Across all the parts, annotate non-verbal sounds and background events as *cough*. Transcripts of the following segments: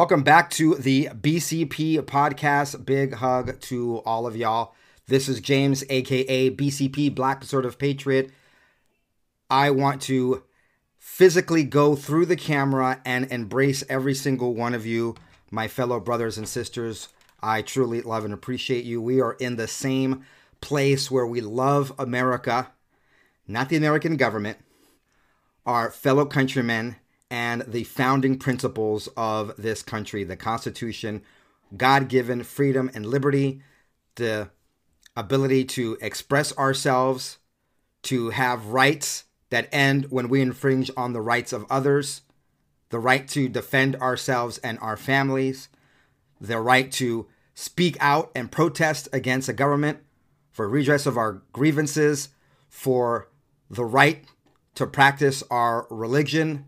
Welcome back to the BCP podcast. Big hug to all of y'all. This is James, aka BCP, Black Conservative Patriot. I want to physically go through the camera and embrace every single one of you, my fellow brothers and sisters. I truly love and appreciate you. We are in the same place where we love America, not the American government, our fellow countrymen and the founding principles of this country the Constitution, God given freedom and liberty, the ability to express ourselves, to have rights that end when we infringe on the rights of others, the right to defend ourselves and our families, the right to speak out and protest against a government for redress of our grievances, for the right to practice our religion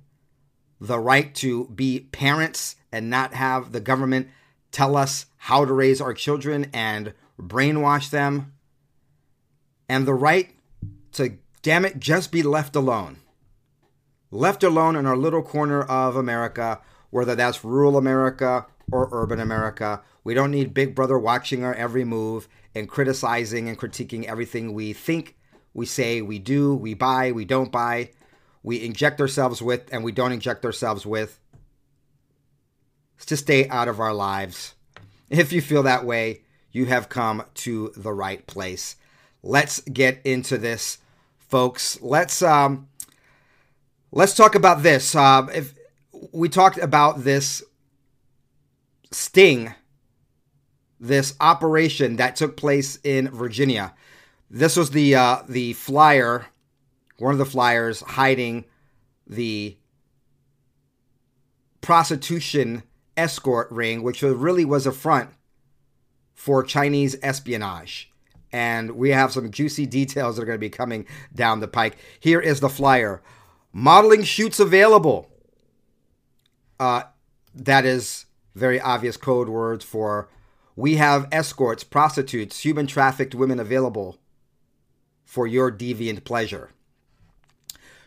the right to be parents and not have the government tell us how to raise our children and brainwash them, and the right to, damn it, just be left alone. Left alone in our little corner of America, whether that's rural America or urban America. We don't need Big Brother watching our every move and criticizing and critiquing everything we think, we say, we do, we buy, we don't buy we inject ourselves with and we don't inject ourselves with to stay out of our lives. If you feel that way, you have come to the right place. Let's get into this, folks. Let's um let's talk about this. Uh, if we talked about this sting, this operation that took place in Virginia. This was the uh, the flyer one of the flyers hiding the prostitution escort ring, which really was a front for Chinese espionage. And we have some juicy details that are going to be coming down the pike. Here is the flyer modeling shoots available. Uh, that is very obvious code words for we have escorts, prostitutes, human trafficked women available for your deviant pleasure.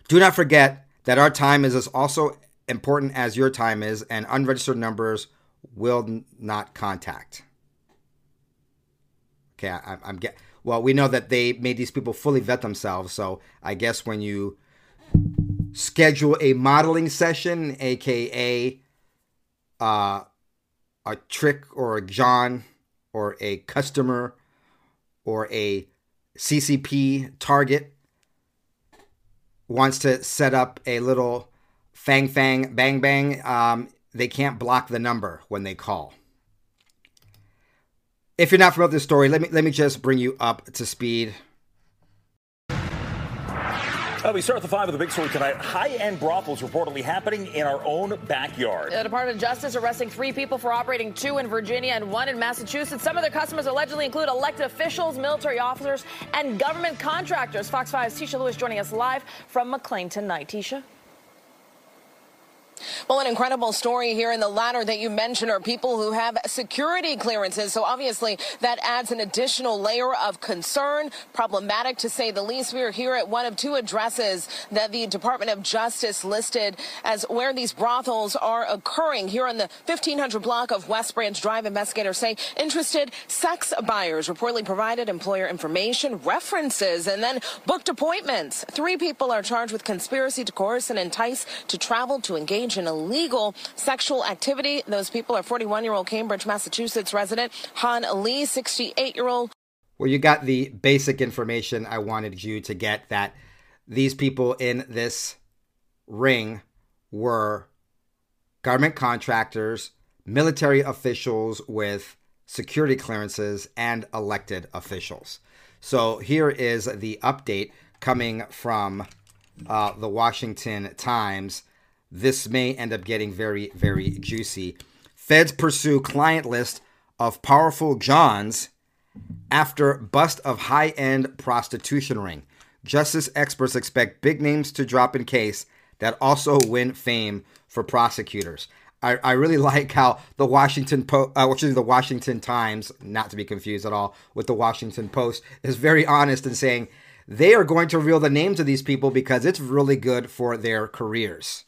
Do not forget that our time is as also important as your time is, and unregistered numbers will not contact. Okay, I, am get. Well, we know that they made these people fully vet themselves, so I guess when you schedule a modeling session, aka uh, a trick or a John or a customer or a CCP target wants to set up a little fang fang bang bang, um, they can't block the number when they call. If you're not familiar with this story, let me let me just bring you up to speed. Uh, we start the five with a big story tonight. High-end brothels reportedly happening in our own backyard. The Department of Justice arresting three people for operating two in Virginia and one in Massachusetts. Some of their customers allegedly include elected officials, military officers, and government contractors. Fox 5's Tisha Lewis joining us live from McLean tonight. Tisha. Well, an incredible story here in the latter that you mentioned are people who have security clearances. So obviously that adds an additional layer of concern, problematic to say the least. We are here at one of two addresses that the Department of Justice listed as where these brothels are occurring here on the 1500 block of West Branch Drive. Investigators say interested sex buyers reportedly provided employer information, references, and then booked appointments. Three people are charged with conspiracy to coerce and entice to travel to engage in illegal sexual activity. Those people are 41 year old Cambridge, Massachusetts resident Han Lee, 68 year old. Well, you got the basic information I wanted you to get that these people in this ring were government contractors, military officials with security clearances, and elected officials. So here is the update coming from uh, the Washington Times, this may end up getting very, very juicy. Feds pursue client list of powerful Johns after bust of high end prostitution ring. Justice experts expect big names to drop in case that also win fame for prosecutors. I, I really like how the Washington Post, uh, which is the Washington Times, not to be confused at all with the Washington Post, is very honest in saying they are going to reveal the names of these people because it's really good for their careers.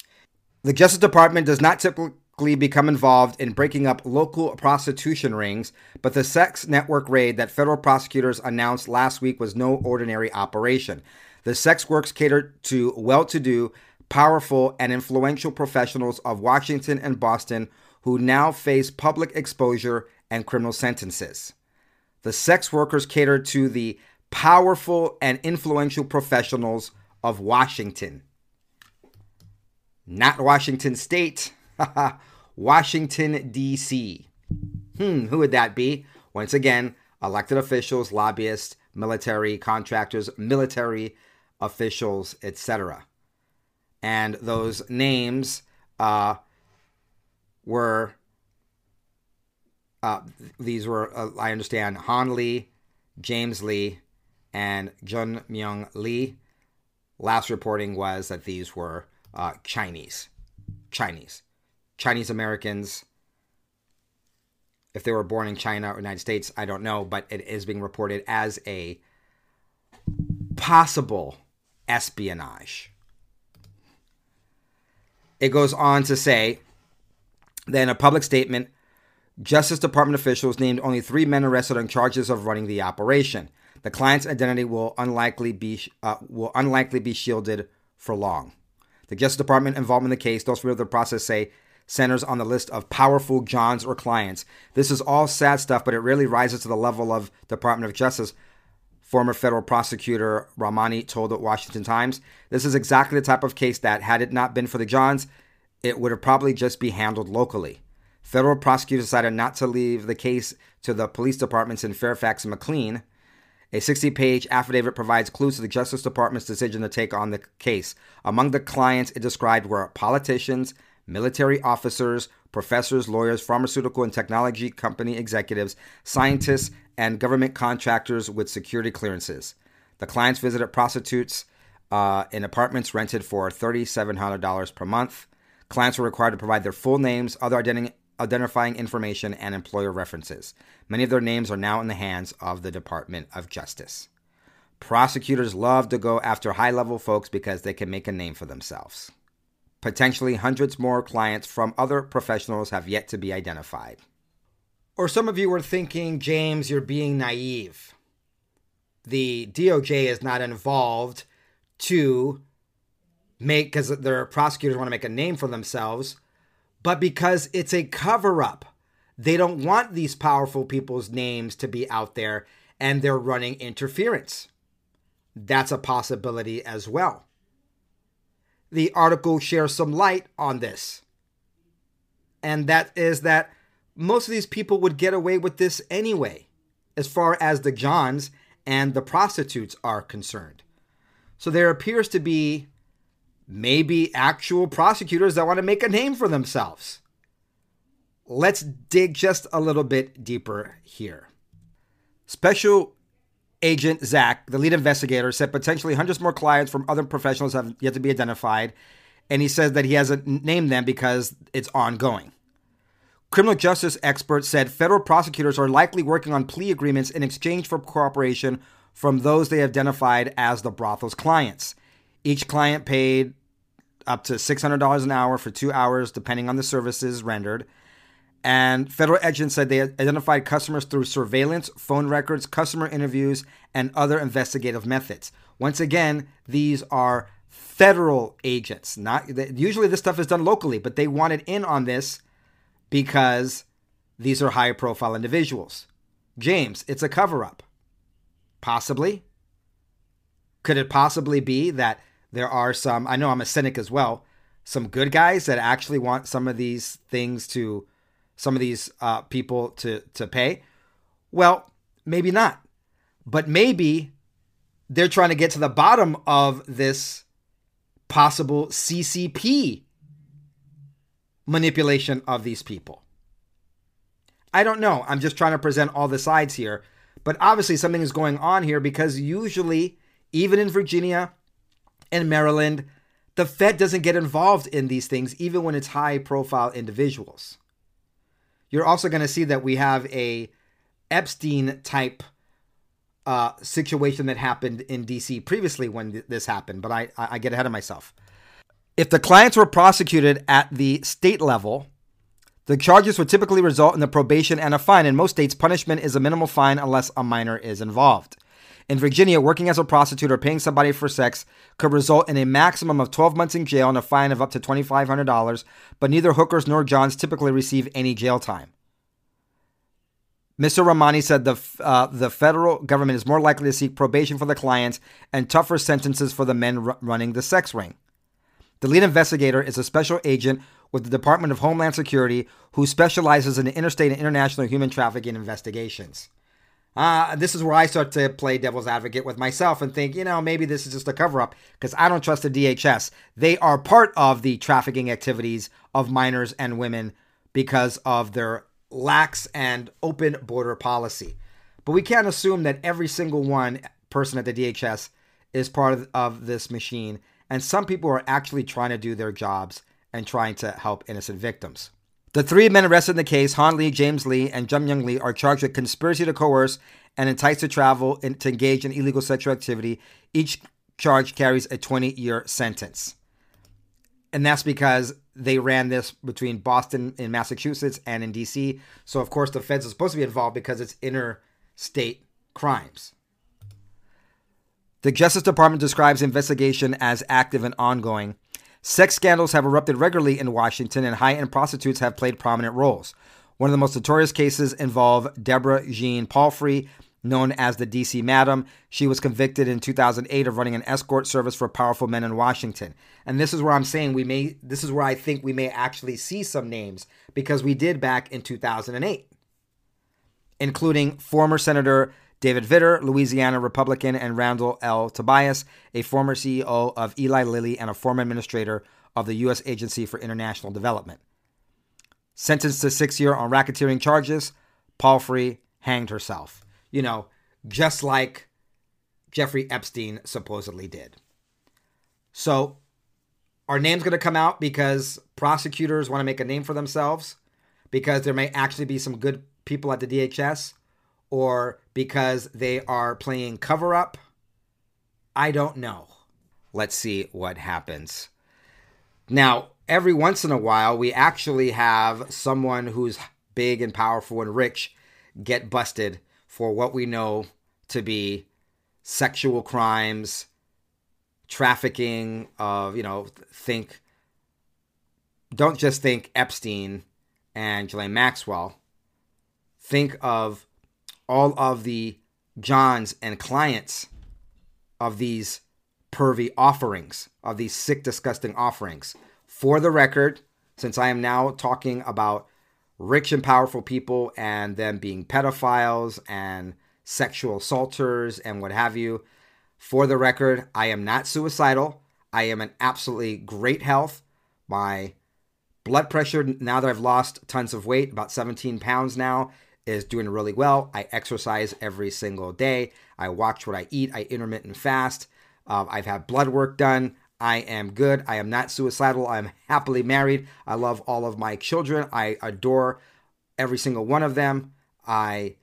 The Justice Department does not typically become involved in breaking up local prostitution rings, but the sex network raid that federal prosecutors announced last week was no ordinary operation. The sex works catered to well to do, powerful, and influential professionals of Washington and Boston who now face public exposure and criminal sentences. The sex workers catered to the powerful and influential professionals of Washington. Not Washington State, *laughs* Washington, D.C. Hmm, who would that be? Once again, elected officials, lobbyists, military contractors, military officials, etc. And those names uh, were, uh, these were, uh, I understand, Han Lee, James Lee, and Jun Myung Lee. Last reporting was that these were uh, Chinese. Chinese. Chinese Americans. If they were born in China or United States, I don't know, but it is being reported as a possible espionage. It goes on to say that in a public statement, Justice Department officials named only three men arrested on charges of running the operation. The client's identity will unlikely be uh, will unlikely be shielded for long. The Justice Department involved in the case, those familiar with the process say, centers on the list of powerful Johns or clients. This is all sad stuff, but it rarely rises to the level of Department of Justice. Former federal prosecutor Ramani told the Washington Times, "This is exactly the type of case that, had it not been for the Johns, it would have probably just be handled locally." Federal prosecutors decided not to leave the case to the police departments in Fairfax and McLean a 60 page affidavit provides clues to the Justice Department's decision to take on the case. Among the clients it described were politicians, military officers, professors, lawyers, pharmaceutical and technology company executives, scientists, and government contractors with security clearances. The clients visited prostitutes uh, in apartments rented for $3,700 per month. Clients were required to provide their full names, other identity identifying information, and employer references. Many of their names are now in the hands of the Department of Justice. Prosecutors love to go after high level folks because they can make a name for themselves. Potentially hundreds more clients from other professionals have yet to be identified. Or some of you were thinking, James, you're being naive. The DOJ is not involved to make, because their prosecutors want to make a name for themselves but because it's a cover up. They don't want these powerful people's names to be out there and they're running interference. That's a possibility as well. The article shares some light on this. And that is that most of these people would get away with this anyway, as far as the Johns and the prostitutes are concerned. So there appears to be maybe actual prosecutors that want to make a name for themselves. Let's dig just a little bit deeper here. Special Agent Zach, the lead investigator, said potentially hundreds more clients from other professionals have yet to be identified, and he says that he hasn't named them because it's ongoing. Criminal justice experts said federal prosecutors are likely working on plea agreements in exchange for cooperation from those they identified as the brothel's clients. Each client paid up to $600 an hour for two hours, depending on the services rendered. And federal agents said they identified customers through surveillance, phone records, customer interviews, and other investigative methods. Once again, these are federal agents. Not usually this stuff is done locally, but they wanted in on this because these are high profile individuals. James, it's a cover up. Possibly. Could it possibly be that there are some, I know I'm a cynic as well, some good guys that actually want some of these things to, some of these uh, people to, to pay? Well, maybe not. But maybe they're trying to get to the bottom of this possible CCP manipulation of these people. I don't know. I'm just trying to present all the sides here. But obviously, something is going on here because usually, even in Virginia and Maryland, the Fed doesn't get involved in these things, even when it's high profile individuals. You're also going to see that we have a Epstein type uh, situation that happened in DC previously when th- this happened, but I, I get ahead of myself. If the clients were prosecuted at the state level, the charges would typically result in the probation and a fine. In most states, punishment is a minimal fine unless a minor is involved. In Virginia, working as a prostitute or paying somebody for sex could result in a maximum of 12 months in jail and a fine of up to $2,500, but neither hookers nor Johns typically receive any jail time. Mr. Ramani said the uh, the federal government is more likely to seek probation for the clients and tougher sentences for the men r- running the sex ring. The lead investigator is a special agent with the Department of Homeland Security who specializes in interstate and international human trafficking investigations. Uh, this is where I start to play devil's advocate with myself and think, you know, maybe this is just a cover up because I don't trust the DHS. They are part of the trafficking activities of minors and women because of their lax and open border policy. But we can't assume that every single one person at the DHS is part of, of this machine. And some people are actually trying to do their jobs and trying to help innocent victims. The three men arrested in the case, Han Lee, James Lee, and Jung Young Lee, are charged with conspiracy to coerce and entice to travel and to engage in illegal sexual activity. Each charge carries a 20 year sentence. And that's because they ran this between Boston in Massachusetts and in DC. So, of course, the feds are supposed to be involved because it's interstate crimes. The Justice Department describes investigation as active and ongoing. Sex scandals have erupted regularly in Washington, and high end prostitutes have played prominent roles. One of the most notorious cases involved Deborah Jean Palfrey, known as the DC Madam. She was convicted in 2008 of running an escort service for powerful men in Washington. And this is where I'm saying we may, this is where I think we may actually see some names because we did back in 2008, including former Senator David Vitter, Louisiana Republican, and Randall L. Tobias, a former CEO of Eli Lilly and a former administrator of the U.S. Agency for International Development. Sentenced to six years on racketeering charges, Palfrey hanged herself you know, just like Jeffrey Epstein supposedly did. So, our name's going to come out because prosecutors want to make a name for themselves, because there may actually be some good people at the DHS, or because they are playing cover up. I don't know. Let's see what happens. Now, every once in a while, we actually have someone who's big and powerful and rich get busted for what we know to be sexual crimes, trafficking of, you know, think, don't just think Epstein and Ghislaine Maxwell. Think of all of the Johns and clients of these pervy offerings, of these sick, disgusting offerings. For the record, since I am now talking about rich and powerful people and them being pedophiles and sexual assaulters and what have you. For the record, I am not suicidal. I am in absolutely great health. My blood pressure, now that I've lost tons of weight, about 17 pounds now, is doing really well. I exercise every single day. I watch what I eat. I intermittent fast. Uh, I've had blood work done. I am good. I am not suicidal. I'm happily married. I love all of my children. I adore every single one of them. I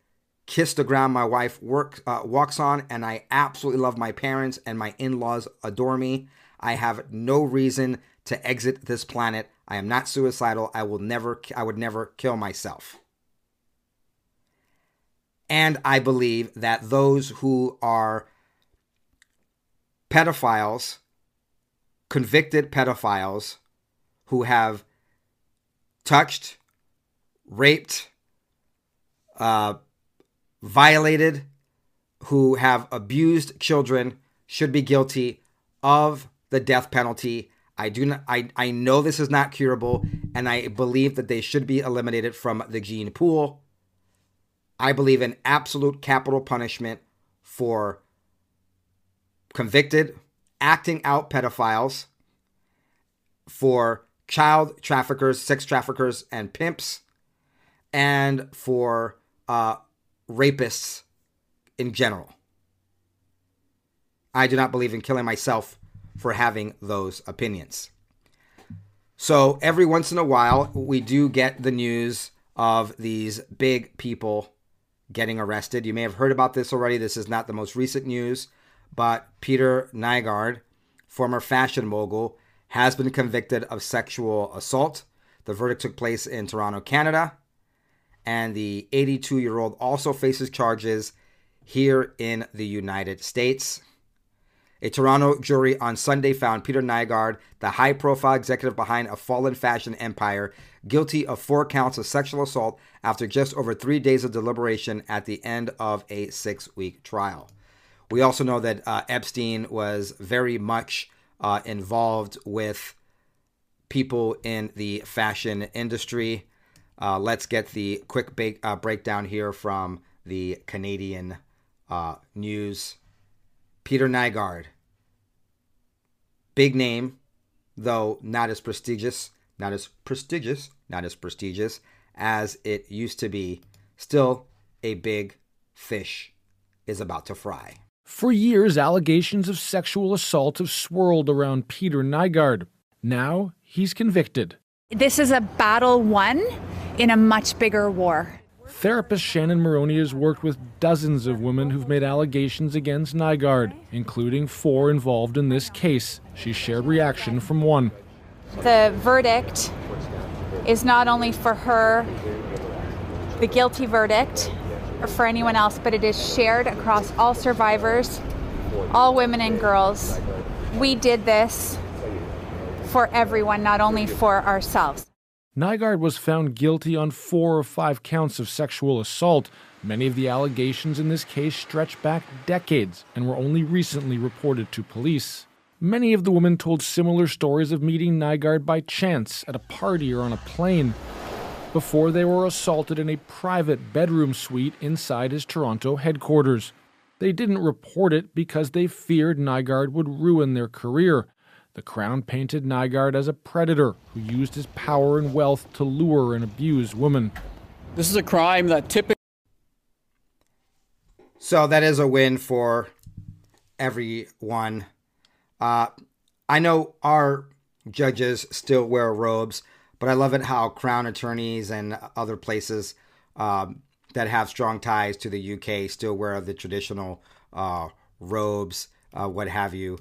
kiss the ground my wife uh, walks on, and I absolutely love my parents and my in laws adore me. I have no reason to exit this planet. I am not suicidal. I will never, I would never kill myself. And I believe that those who are pedophiles convicted pedophiles who have touched, raped, uh, violated, who have abused children should be guilty of the death penalty. I do not I, I know this is not curable, and I believe that they should be eliminated from the gene pool. I believe in absolute capital punishment for convicted, acting out pedophiles for child traffickers, sex traffickers, and pimps, and for uh, rapists in general. I do not believe in killing myself for having those opinions. So every once in a while, we do get the news of these big people getting arrested. You may have heard about this already. This is not the most recent news, but Peter Nygard, former fashion mogul, has been convicted of sexual assault. The verdict took place in Toronto, Canada. And the 82 year old also faces charges here in the United States. A Toronto jury on Sunday found Peter Nygard, the high profile executive behind a fallen fashion empire, guilty of four counts of sexual assault after just over three days of deliberation at the end of a six week trial. We also know that uh, Epstein was very much uh, involved with people in the fashion industry. Uh, let's get the quick uh, breakdown here from the Canadian uh, news. Peter Nygard Big name, though not as prestigious, not as prestigious, not as prestigious as it used to be. Still, a big fish is about to fry. For years, allegations of sexual assault have swirled around Peter Nygard. Now he's convicted. This is a battle won in a much bigger war. Therapist Shannon Moroney has worked with dozens of women who've made allegations against Nygard, including four involved in this case. She shared reaction from one. The verdict is not only for her, the guilty verdict, or for anyone else, but it is shared across all survivors, all women and girls. We did this for everyone, not only for ourselves. Nygard was found guilty on four or five counts of sexual assault. Many of the allegations in this case stretch back decades and were only recently reported to police. Many of the women told similar stories of meeting Nygard by chance at a party or on a plane before they were assaulted in a private bedroom suite inside his Toronto headquarters. They didn't report it because they feared Nygard would ruin their career. The Crown painted Nygard as a predator who used his power and wealth to lure and abuse women. This is a crime that typically. So that is a win for everyone. Uh, I know our judges still wear robes, but I love it how Crown attorneys and other places um, that have strong ties to the UK still wear the traditional uh, robes, uh, what have you.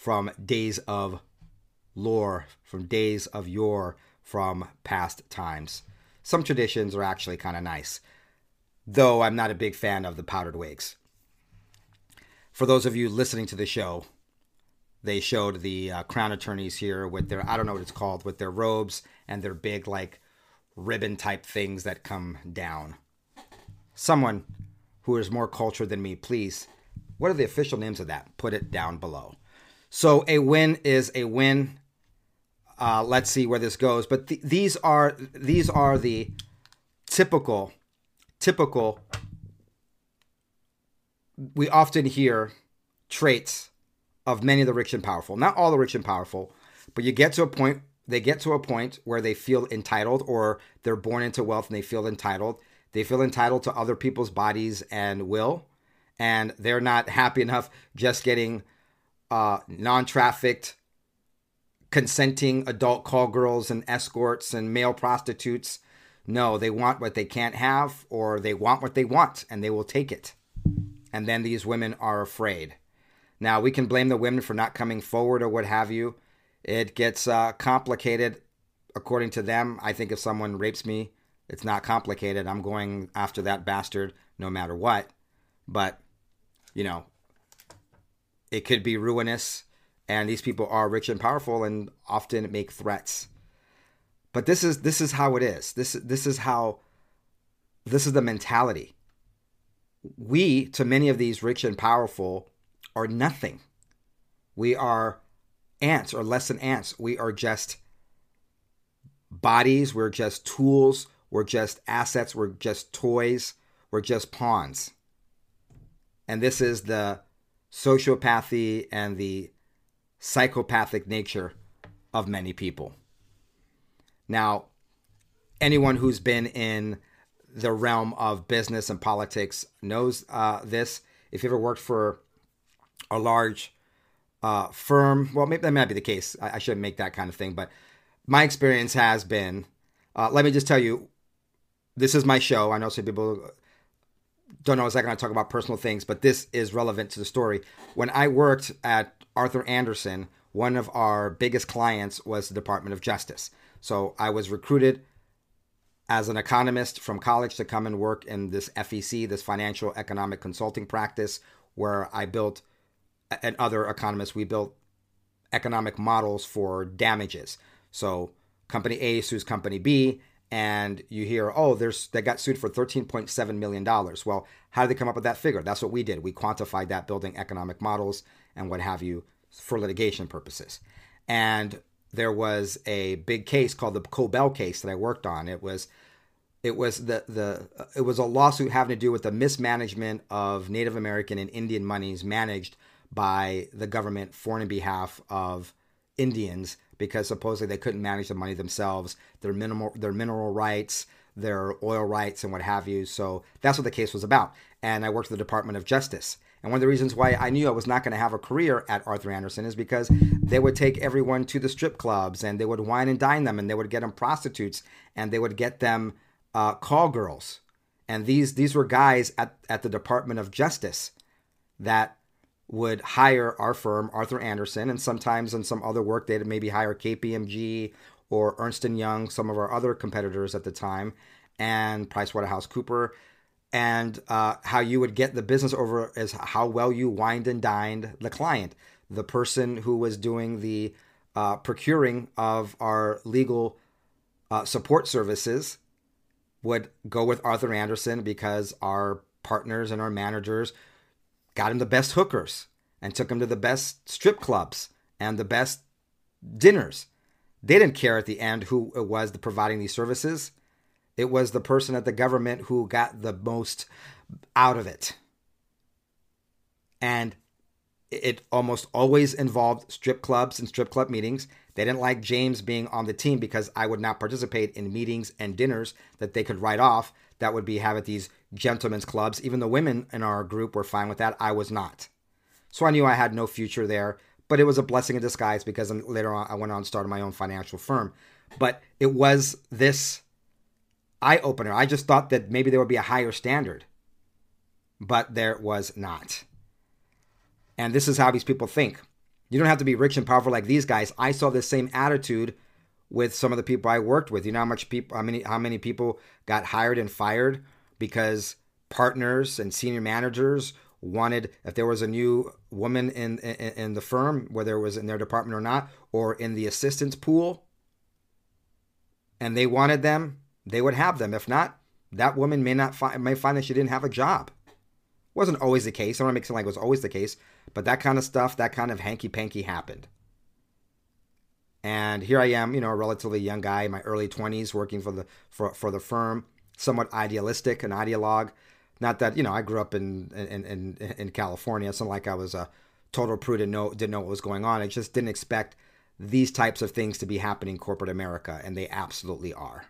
From days of lore, from days of yore, from past times. Some traditions are actually kind of nice, though I'm not a big fan of the powdered wigs. For those of you listening to the show, they showed the uh, crown attorneys here with their, I don't know what it's called, with their robes and their big, like, ribbon type things that come down. Someone who is more cultured than me, please, what are the official names of that? Put it down below. So a win is a win. Uh, let's see where this goes. But th- these are these are the typical typical. We often hear traits of many of the rich and powerful. Not all the rich and powerful, but you get to a point. They get to a point where they feel entitled, or they're born into wealth and they feel entitled. They feel entitled to other people's bodies and will, and they're not happy enough just getting uh, non trafficked, consenting adult call girls and escorts and male prostitutes. No, they want what they can't have, or they want what they want, and they will take it. And then these women are afraid. Now, we can blame the women for not coming forward or what have you. It gets uh, complicated according to them. I think if someone rapes me, it's not complicated. I'm going after that bastard no matter what. But, you know, it could be ruinous. And these people are rich and powerful and often make threats. But this is this is how it is. This this is how this is the mentality. We, to many of these rich and powerful, are nothing. We are ants or less than ants. We are just bodies, we're just tools, we're just assets, we're just toys, we're just pawns. And this is the sociopathy and the psychopathic nature of many people. Now, anyone who's been in the realm of business and politics knows uh, this. If you ever worked for a large uh, firm, well, maybe that might be the case. I, I, shouldn't make that kind of thing, but my experience has been. Uh, let me just tell you, this is my show. I know some people don't know exactly going to talk about personal things, but this is relevant to the story. When I worked at Arthur Andersen, one of our biggest clients was the Department of Justice. So I was recruited as an economist from college to come and work in this FEC, this financial economic consulting practice, where I built, and other economists, we built economic models for damages. So company A sues company B, and you hear, oh, there's they got sued for $13.7 million. Well, how did they come up with that figure? That's what we did. We quantified that building economic models and what have you for litigation purposes. And there was a big case called the Cobell case that I worked on. It was it was the the it was a lawsuit having to do with the mismanagement of Native American and Indian monies managed by the government for and behalf of Indians because supposedly they couldn't manage the money themselves, their minimal their mineral rights, their oil rights and what have you. So that's what the case was about. And I worked for the Department of Justice. And one of the reasons why I knew I was not going to have a career at Arthur Andersen is because they would take everyone to the strip clubs and they would wine and dine them and they would get them prostitutes and they would get them uh, call girls. And these these were guys at, at the Department of Justice that would hire our firm, Arthur Andersen, and sometimes in some other work they'd maybe hire KPMG or Ernst Young, some of our other competitors at the time, and PricewaterhouseCooper and uh, how you would get the business over is how well you wined and dined the client. The person who was doing the uh, procuring of our legal uh, support services would go with Arthur Andersen because our partners and our managers got him the best hookers and took him to the best strip clubs and the best dinners. They didn't care at the end who it was providing these services. It was the person at the government who got the most out of it. And it almost always involved strip clubs and strip club meetings. They didn't like James being on the team because I would not participate in meetings and dinners that they could write off. That would be have at these gentlemen's clubs. Even the women in our group were fine with that. I was not. So I knew I had no future there. But it was a blessing in disguise because later on I went on and started my own financial firm. But it was this eye opener. I just thought that maybe there would be a higher standard, but there was not. And this is how these people think. You don't have to be rich and powerful like these guys. I saw the same attitude with some of the people I worked with. You know how much people, how many, how many people got hired and fired because partners and senior managers wanted if there was a new woman in, in, in the firm, whether it was in their department or not, or in the assistants pool, and they wanted them they would have them. If not, that woman may not find may find that she didn't have a job. Wasn't always the case. I don't want to make it sound like it was always the case, but that kind of stuff, that kind of hanky panky happened. And here I am, you know, a relatively young guy in my early 20s, working for the for, for the firm, somewhat idealistic, an ideologue. Not that you know, I grew up in in in, in California. It's not like I was a total prude and know didn't know what was going on. I just didn't expect these types of things to be happening in corporate America, and they absolutely are.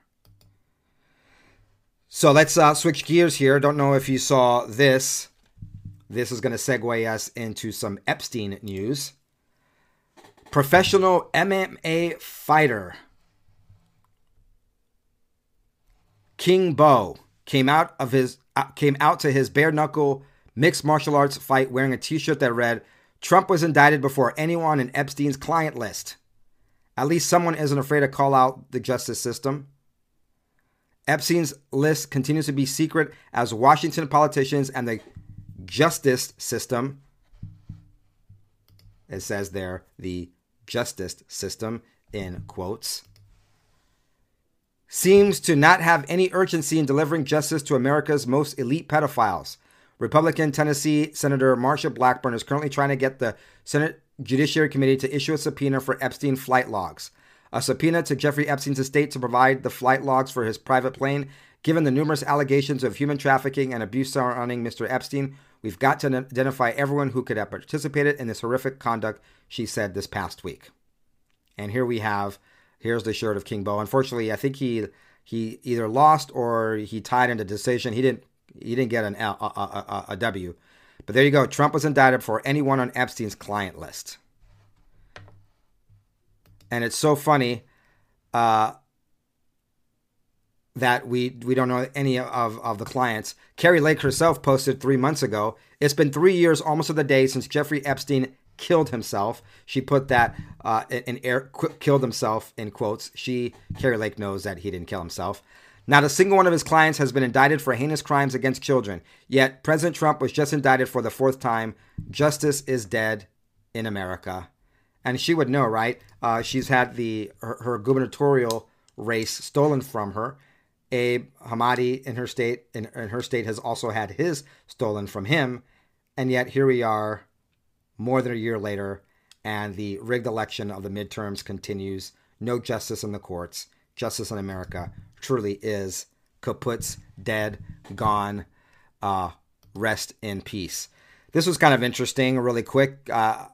So let's uh, switch gears here. Don't know if you saw this. This is going to segue us into some Epstein news. Professional MMA fighter King Mo came out of his uh, came out to his bare knuckle mixed martial arts fight wearing a t-shirt that read Trump was indicted before anyone in Epstein's client list. At least someone isn't afraid to call out the justice system. Epstein's list continues to be secret as Washington politicians and the justice system, it says there, the justice system, in quotes, seems to not have any urgency in delivering justice to America's most elite pedophiles. Republican Tennessee Senator Marsha Blackburn is currently trying to get the Senate Judiciary Committee to issue a subpoena for Epstein flight logs a subpoena to Jeffrey Epstein's estate to provide the flight logs for his private plane. Given the numerous allegations of human trafficking and abuse surrounding Mr. Epstein, we've got to identify everyone who could have participated in this horrific conduct, she said this past week. And here we have, here's the shirt of King Mo. Unfortunately, I think he he either lost or he tied in a decision. He didn't he didn't get an L, a, a, a, a W. But there you go. Trump was indicted for anyone on Epstein's client list. And it's so funny uh, that we we don't know any of, of the clients. Kari Lake herself posted three months ago. It's been three years, almost to the day, since Jeffrey Epstein killed himself. She put that uh, in air killed himself in quotes. She Kari Lake knows that he didn't kill himself. Not a single one of his clients has been indicted for heinous crimes against children. Yet President Trump was just indicted for the fourth time. Justice is dead in America, and she would know, right? Uh, she's had the her, her gubernatorial race stolen from her. Abe Hamadeh in her state in, her state has also had his stolen from him, and yet here we are more than a year later, and the rigged election of the midterms continues. No justice in the courts. Justice in America truly is kaput's, dead, gone. Uh, rest in peace. This was kind of interesting, really quick. Uh,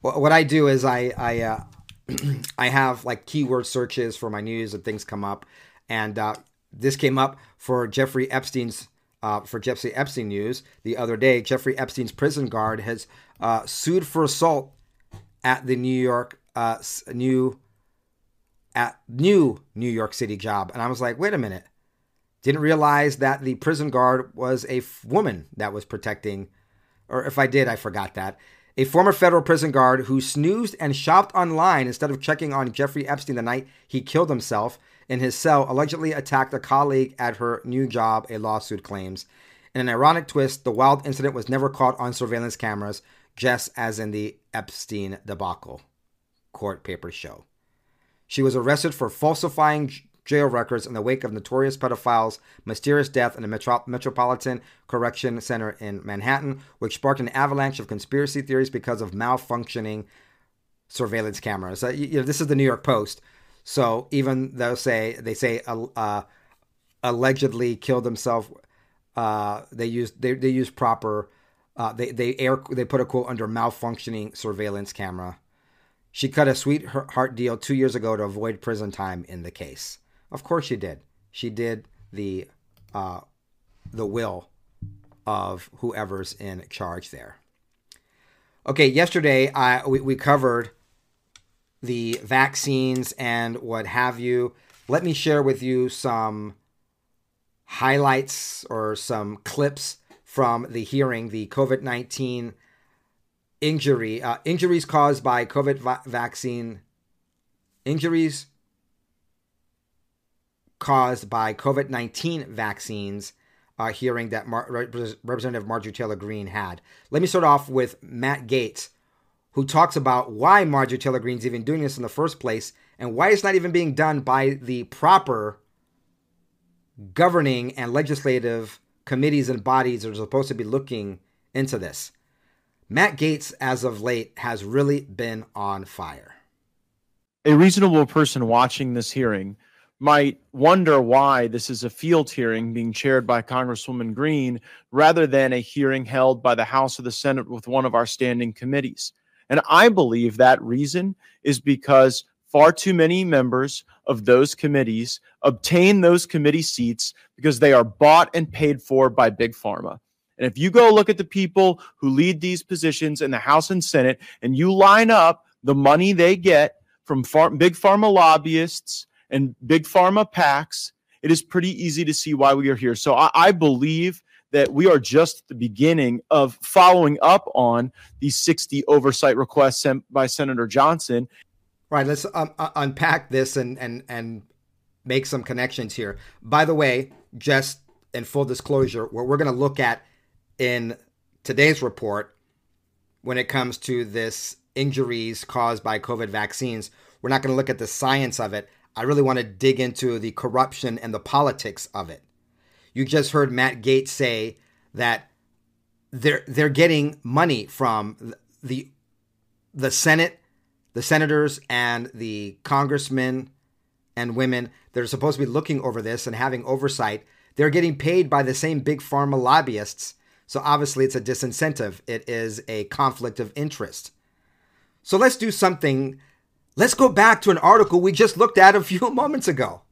what I do is I I uh, *clears throat* I have like keyword searches for my news and things come up, and uh, this came up for Jeffrey Epstein's uh, for Jeffrey Epstein news the other day. Jeffrey Epstein's prison guard has uh, sued for assault at the New York uh, new at new New York City job, and I was like, wait a minute, didn't realize that the prison guard was a f- woman that was protecting, or if I did, I forgot that. A former federal prison guard who snoozed and shopped online instead of checking on Jeffrey Epstein the night he killed himself in his cell allegedly attacked a colleague at her new job, a lawsuit claims. In an ironic twist, the wild incident was never caught on surveillance cameras, just as in the Epstein debacle. Court papers show. She was arrested for falsifying jail records in the wake of notorious pedophiles' mysterious death in a Metro- Metropolitan Correction Center in Manhattan, which sparked an avalanche of conspiracy theories because of malfunctioning surveillance cameras. Uh, you know, this is the New York Post. So even though say they say uh, allegedly killed himself, uh, they use they they use proper uh, they they air they put a quote under malfunctioning surveillance camera. She cut a sweetheart deal two years ago to avoid prison time in the case. Of course she did. She did the uh, the will of whoever's in charge there. Okay, yesterday I we, we covered the vaccines and what have you, let me share with you some highlights or some clips from the hearing, the COVID 19 injury, uh, injuries caused by COVID va- vaccine, injuries caused by COVID 19 vaccines uh, hearing that Mar- Representative Marjorie Taylor Greene had. Let me start off with Matt Gaetz, who talks about why Marjorie Taylor Greene's even doing this in the first place and why it's not even being done by the proper governing and legislative committees and bodies that are supposed to be looking into this. Matt Gaetz, as of late, has really been on fire. A reasonable person watching this hearing might wonder why this is a field hearing being chaired by Congresswoman Greene rather than a hearing held by the House or the Senate with one of our standing committees. And I believe that reason is because far too many members of those committees obtain those committee seats because they are bought and paid for by Big Pharma. And if you go look at the people who lead these positions in the House and Senate and you line up the money they get from far- Big Pharma lobbyists and Big Pharma PACs, it is pretty easy to see why we are here. So I, I believe that we are just at the beginning of following up on these 60 oversight requests sent by Senator Johnson. Right. Let's um, uh, unpack this and and and make some connections here. By the way, just in full disclosure, what we're going to look at in today's report when it comes to this injuries caused by COVID vaccines, we're not going to look at the science of it. I really want to dig into the corruption and the politics of it. You just heard Matt Gaetz say that they're they're getting money from the the Senate, the senators, and the congressmen and women that are supposed to be looking over this and having oversight. They're getting paid by the same big pharma lobbyists. So obviously, it's a disincentive. It is a conflict of interest. So let's do something let's go back to an article we just looked at a few *laughs* moments ago,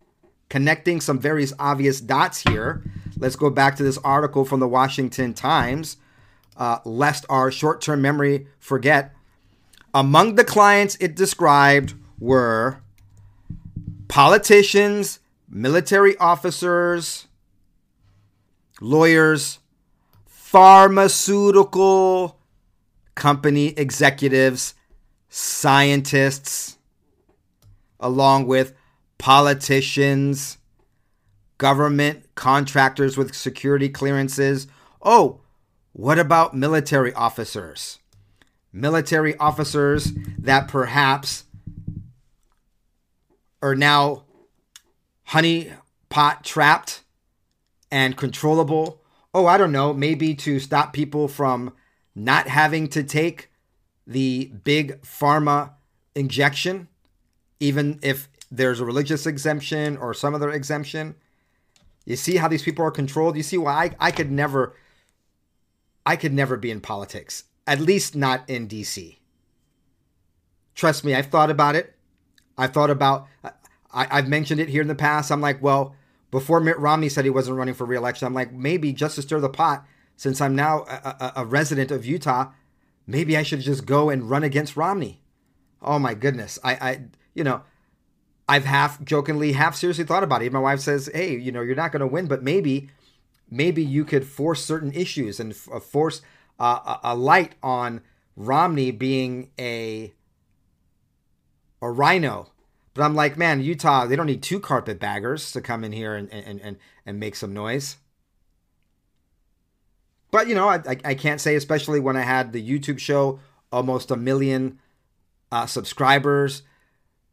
connecting some very obvious dots here. Let's go back to this article from the Washington Times, uh, lest our short term memory forget. Among the clients it described were politicians, military officers, lawyers, pharmaceutical company executives, scientists, along with politicians, government contractors with security clearances. Oh, what about military officers? Military officers that perhaps are now honey pot trapped and controllable. Oh, I don't know, maybe to stop people from not having to take the big pharma injection, even if there's a religious exemption or some other exemption. You see how these people are controlled? You see why I, I could never I could never be in politics. At least not in DC. Trust me, I've thought about it. I've thought about I, I've mentioned it here in the past. I'm like, well, before Mitt Romney said he wasn't running for reelection, I'm like, maybe just to stir the pot, since I'm now a, a, a resident of Utah, maybe I should just go and run against Romney. Oh my goodness. I, I you know, I've half jokingly, half seriously thought about it. My wife says, "Hey, you know, you're not going to win, but maybe, maybe you could force certain issues and f- uh, force uh, a, a light on Romney being a a rhino." But I'm like, man, Utah, they don't need two carpetbaggers to come in here and and and, and make some noise. But you know, I, I can't say, especially when I had the YouTube show, almost a million uh, subscribers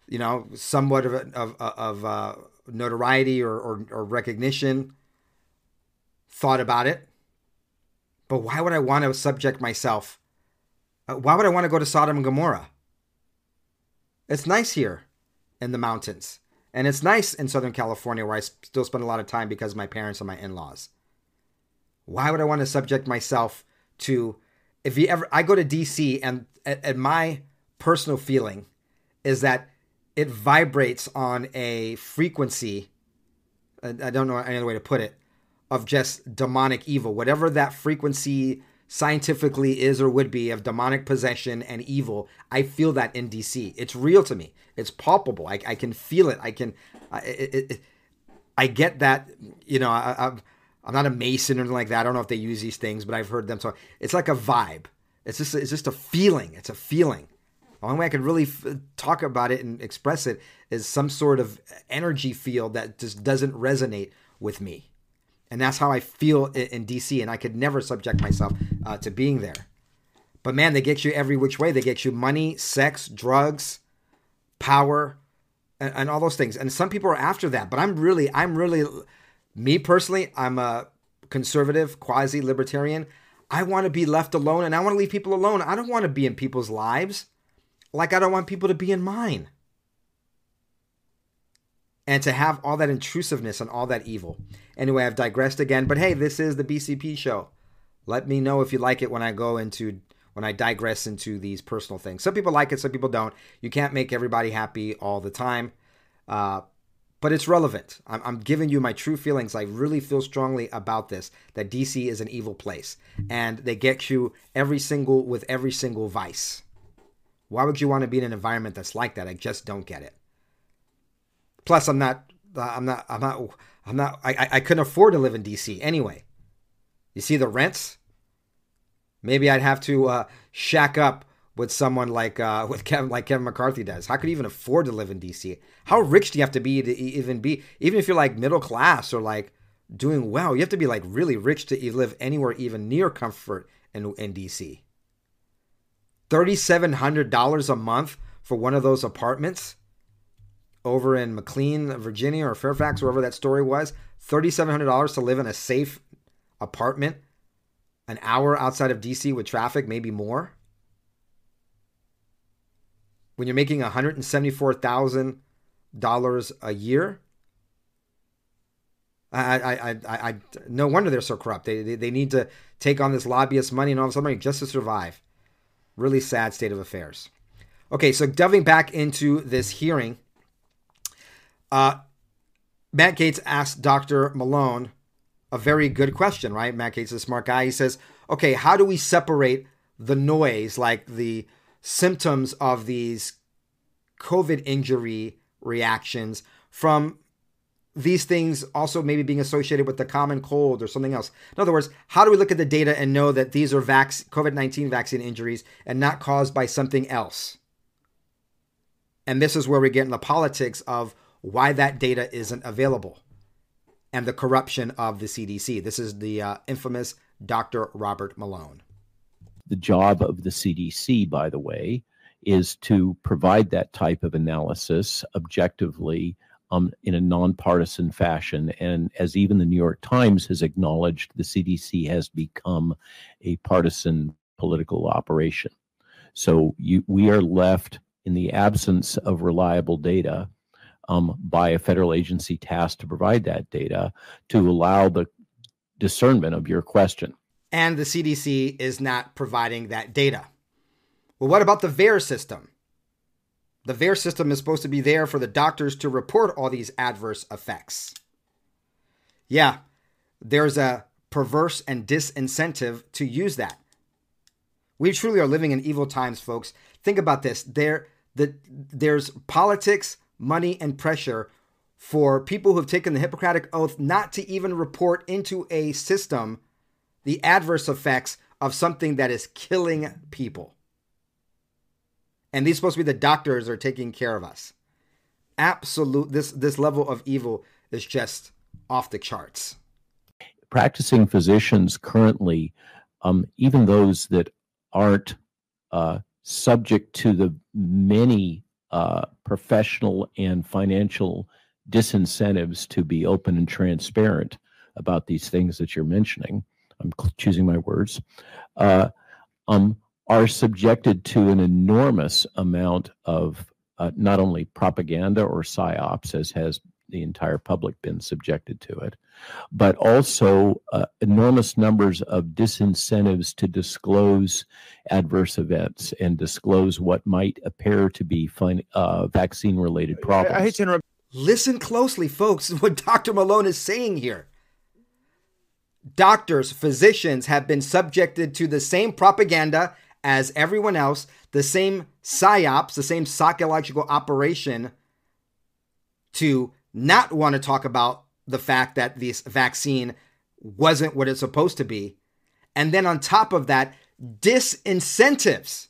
you know, somewhat of of, of uh, notoriety or, or, or recognition, thought about it. But why would I want to subject myself? Uh, why would I want to go to Sodom and Gomorrah? It's nice here in the mountains. And it's nice in Southern California where I still spend a lot of time because of my parents and my in laws. Why would I want to subject myself to, if you ever, I go to DC and, and my personal feeling is that it vibrates on a frequency I don't know any other way to put it of just demonic evil. Whatever that frequency scientifically is or would be of demonic possession and evil i feel that in dc it's real to me. It's palpable. I, I can feel it. I can I, it, it, I get that you know I, I'm, I'm not a mason or anything like that. I don't know if they use these things but i've heard them so it's like a vibe. It's just it's just a feeling. It's a feeling the only way I could really f- talk about it and express it is some sort of energy field that just doesn't resonate with me. And that's how I feel in, in DC. And I could never subject myself uh, to being there. But man, they get you every which way. They get you money, sex, drugs, power, and, and all those things. And some people are after that. But I'm really, I'm really, me personally, I'm a conservative, quasi libertarian. I want to be left alone and I want to leave people alone. I don't want to be in people's lives like I don't want people to be in mine. And to have all that intrusiveness and all that evil. Anyway, I've digressed again, but hey, this is the BCP show. Let me know if you like it when I go into when I digress into these personal things. Some people like it, some people don't. You can't make everybody happy all the time. Uh, but it's relevant. I'm, I'm, giving you my true feelings. I really feel strongly about this that DC is an evil place, and they get you every single with every single vice. Why would you want to be in an environment that's like that? I just don't get it. Plus, I'm not, I'm not, I'm not, I'm not, I, I couldn't afford to live in DC anyway. You see the rents? Maybe I'd have to uh, shack up with someone like uh, *laughs* with Kevin, like Kevin McCarthy does. How could you even afford to live in DC? How rich do you have to be to even be, even if you're like middle class or like doing well? You have to be like really rich to live anywhere even near comfort in, in DC. $3,700 a month for one of those apartments over in McLean, Virginia, or Fairfax, wherever that story was. $3,700 to live in a safe apartment an hour outside of DC with traffic, maybe more. When you're making $174,000 a year, I, I, I, I, no wonder they're so corrupt. They, they, they need to take on this lobbyist money and all this money just to survive. Really sad state of affairs. Okay, so delving back into this hearing, uh, Matt Gaetz asked Dr. Malone a very good question, right? Matt Gaetz is a smart guy. He says, okay, how do we separate the noise, like the symptoms of these COVID injury reactions, from these things also maybe being associated with the common cold or something else. In other words, how do we look at the data and know that these are vac- COVID 19 vaccine injuries and not caused by something else? And this is where we get in the politics of why that data isn't available and the corruption of the CDC. This is the uh, infamous Dr. Robert Malone. The job of the CDC, by the way, is to provide that type of analysis objectively um, in a nonpartisan fashion. And as even the New York Times has acknowledged, the CDC has become a partisan political operation. So you, we are left in the absence of reliable data um, by a federal agency tasked to provide that data to allow the discernment of your question. And the CDC is not providing that data. Well, what about the VAERS system? The VAERS system is supposed to be there for the doctors to report all these adverse effects. Yeah, there's a perverse and disincentive to use that. We truly are living in evil times, folks. Think about this. There, the, there's politics, money, and pressure for people who have taken the Hippocratic Oath not to even report into a system the adverse effects of something that is killing people and these supposed to be the doctors are taking care of us. Absolute this this level of evil is just off the charts. Practicing physicians currently, um, even those that aren't uh, subject to the many uh, professional and financial disincentives to be open and transparent about these things that you're mentioning. I'm choosing my words. Uh, um, are subjected to an enormous amount of uh, not only propaganda or psyops, as has the entire public been subjected to it, but also uh, enormous numbers of disincentives to disclose adverse events and disclose what might appear to be uh, vaccine related problems. I, I hate to interrupt. Listen closely, folks, *laughs* what Dr. Malone is saying here. Doctors, physicians have been subjected to the same propaganda as everyone else, the same psyops, the same psychological operation to not want to talk about the fact that this vaccine wasn't what it's supposed to be. And then on top of that, disincentives.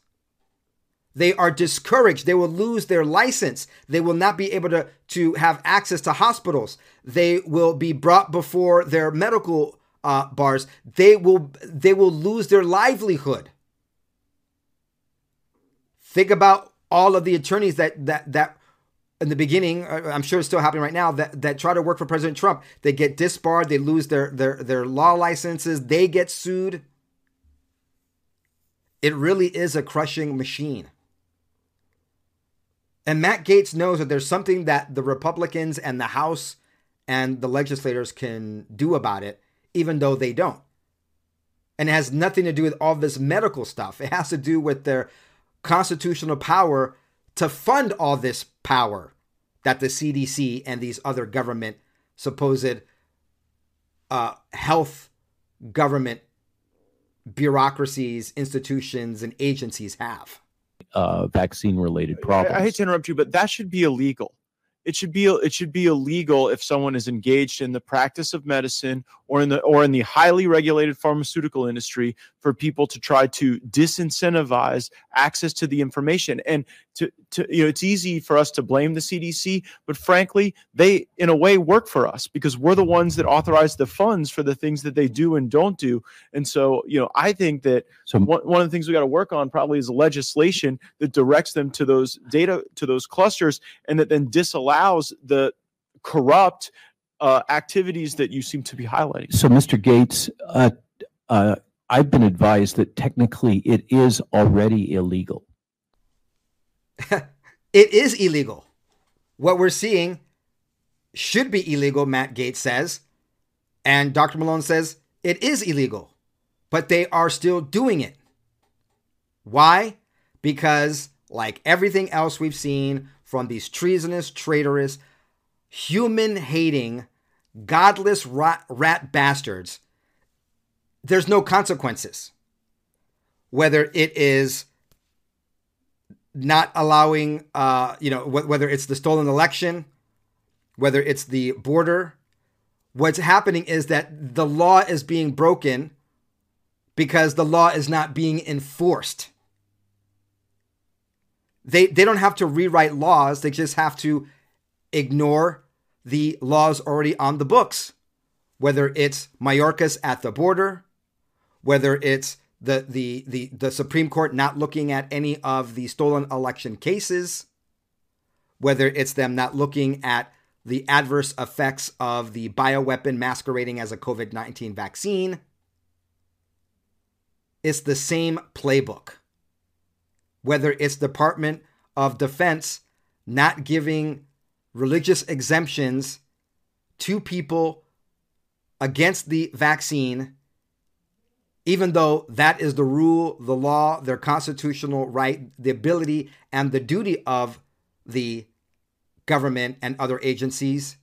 They are discouraged. They will lose their license. They will not be able to, to have access to hospitals. They will be brought before their medical uh, bars. They will they will lose their livelihood. Think about all of the attorneys that that that in the beginning, uh, I'm sure it's still happening right now, that, that try to work for President Trump. They get disbarred, they lose their, their, their law licenses, they get sued. It really is a crushing machine. And Matt Gaetz knows that there's something that the Republicans and the House and the legislators can do about it, even though they don't. And it has nothing to do with all this medical stuff. It has to do with their constitutional power to fund all this power that the CDC and these other government supposed uh, health government bureaucracies, institutions, and agencies have. Uh, vaccine related problems. I, I hate to interrupt you, but that should be illegal it should be it should be illegal if someone is engaged in the practice of medicine or in the or in the highly regulated pharmaceutical industry for people to try to disincentivize access to the information. And to, to you know it's easy for us to blame the CDC but frankly they in a way work for us because we're the ones that authorize the funds for the things that they do and don't do. And so you know I think that so one, one of the things we got to work on probably is legislation that directs them to those data to those clusters and that then disallows the corrupt uh, activities that you seem to be highlighting. So, Mr. Gaetz, uh, uh, I've been advised that technically it is already illegal. *laughs* it is illegal. What we're seeing should be illegal, Matt Gaetz says. And Dr. Malone says it is illegal, but they are still doing it. Why? Because like everything else we've seen from these treasonous, traitorous, human hating, godless rat, rat bastards, there's no consequences. Whether it is not allowing, uh, you know, wh- whether it's the stolen election, whether it's the border, what's happening is that the law is being broken because the law is not being enforced. They, they don't have to rewrite laws, they just have to ignore the laws already on the books, whether it's Mayorkas at the border, whether it's the, the, the, the Supreme Court not looking at any of the stolen election cases, whether it's them not looking at the adverse effects of the bioweapon masquerading as a COVID 19 vaccine. It's the same playbook. Whether it's Department of Defense not giving religious exemptions to people against the vaccine, even though that is the rule, the law, their constitutional right, the ability, and the duty of the government and other agencies.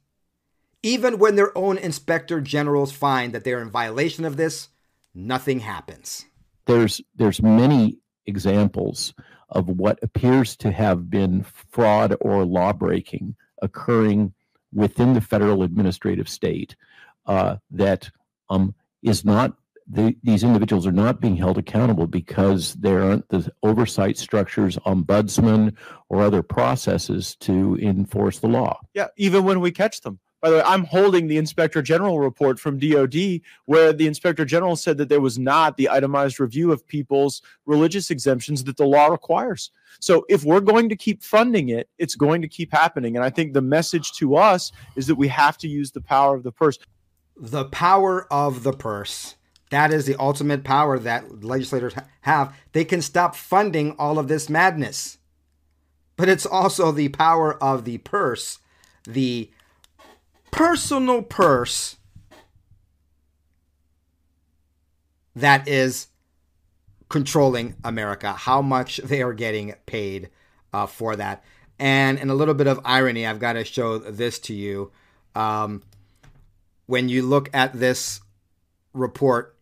Even when their own inspector generals find that they're in violation of this, nothing happens. There's there's many examples of what appears to have been fraud or law breaking occurring within the federal administrative state uh, that um, is not the, these individuals are not being held accountable because there aren't the oversight structures, ombudsman, or other processes to enforce the law. Yeah, even when we catch them. By the way, I'm holding the Inspector General report from DOD, where the Inspector General said that there was not the itemized review of people's religious exemptions that the law requires. So if we're going to keep funding it, it's going to keep happening. And I think the message to us is that we have to use the power of the purse. The power of the purse. That is the ultimate power that legislators have. They can stop funding all of this madness. But it's also the power of the purse, the personal purse that is controlling America, how much *laughs* they are getting paid uh, for that. And in a little bit of irony, I've got to show this to you. Um, when you look at this report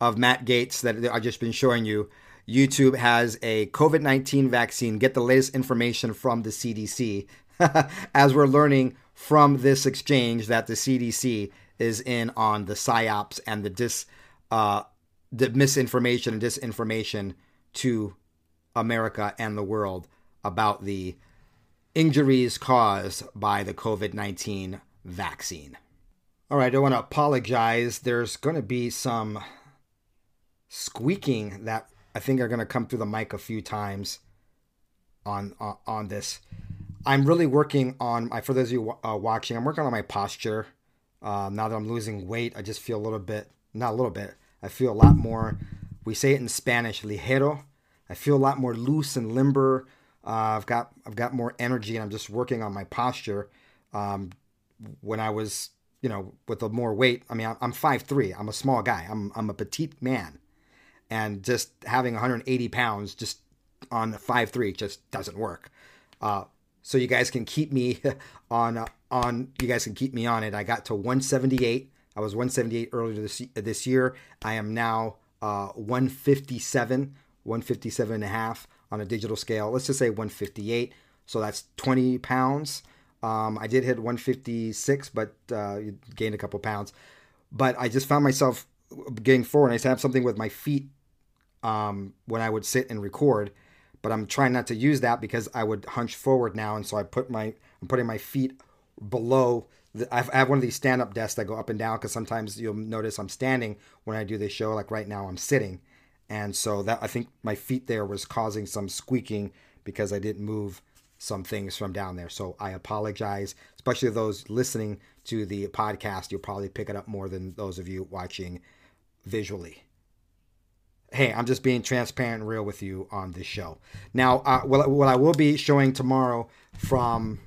of Matt Gaetz that I've just been showing you, YouTube has a COVID 19 vaccine. Get the latest information from the CDC. *laughs* As we're learning from this exchange that the CDC is in on the psyops and the dis, uh, the misinformation and disinformation to America and the world about the injuries caused by the COVID 19 vaccine. All right, I want to apologize. There's going to be some squeaking that I think are going to come through the mic a few times on on, on this. I'm really working on for those of you uh, watching. I'm working on my posture. Uh, now that I'm losing weight, I just feel a little bit, not a little bit. I feel a lot more. We say it in Spanish, ligero. I feel a lot more loose and limber. Uh, I've got I've got more energy, and I'm just working on my posture. Um, when I was, you know, with a more weight, I mean, I'm five three. I'm a small guy. I'm I'm a petite man, and just having 180 pounds just on five three just doesn't work. Uh, so you guys can keep me *laughs* on on. You guys can keep me on it. I got to 178. I was 178 earlier this this year. I am now uh, 157, 157 and a half on a digital scale. Let's just say 158. So that's 20 pounds. Um, I did hit 156, but uh, gained a couple pounds. But I just found myself getting forward. I used to have something with my feet um, when I would sit and record, but I'm trying not to use that because I would hunch forward now, and so I put my I'm putting my feet below. I have one of these stand up desks that go up and down because sometimes you'll notice I'm standing when I do this show. Like right now, I'm sitting, and so that I think my feet there was causing some squeaking because I didn't move some things from down there. So I apologize, especially those listening to the podcast. You'll probably pick it up more than those of you watching visually. Hey, I'm just being transparent and real with you on this show. Now, uh, what, what I will be showing tomorrow from,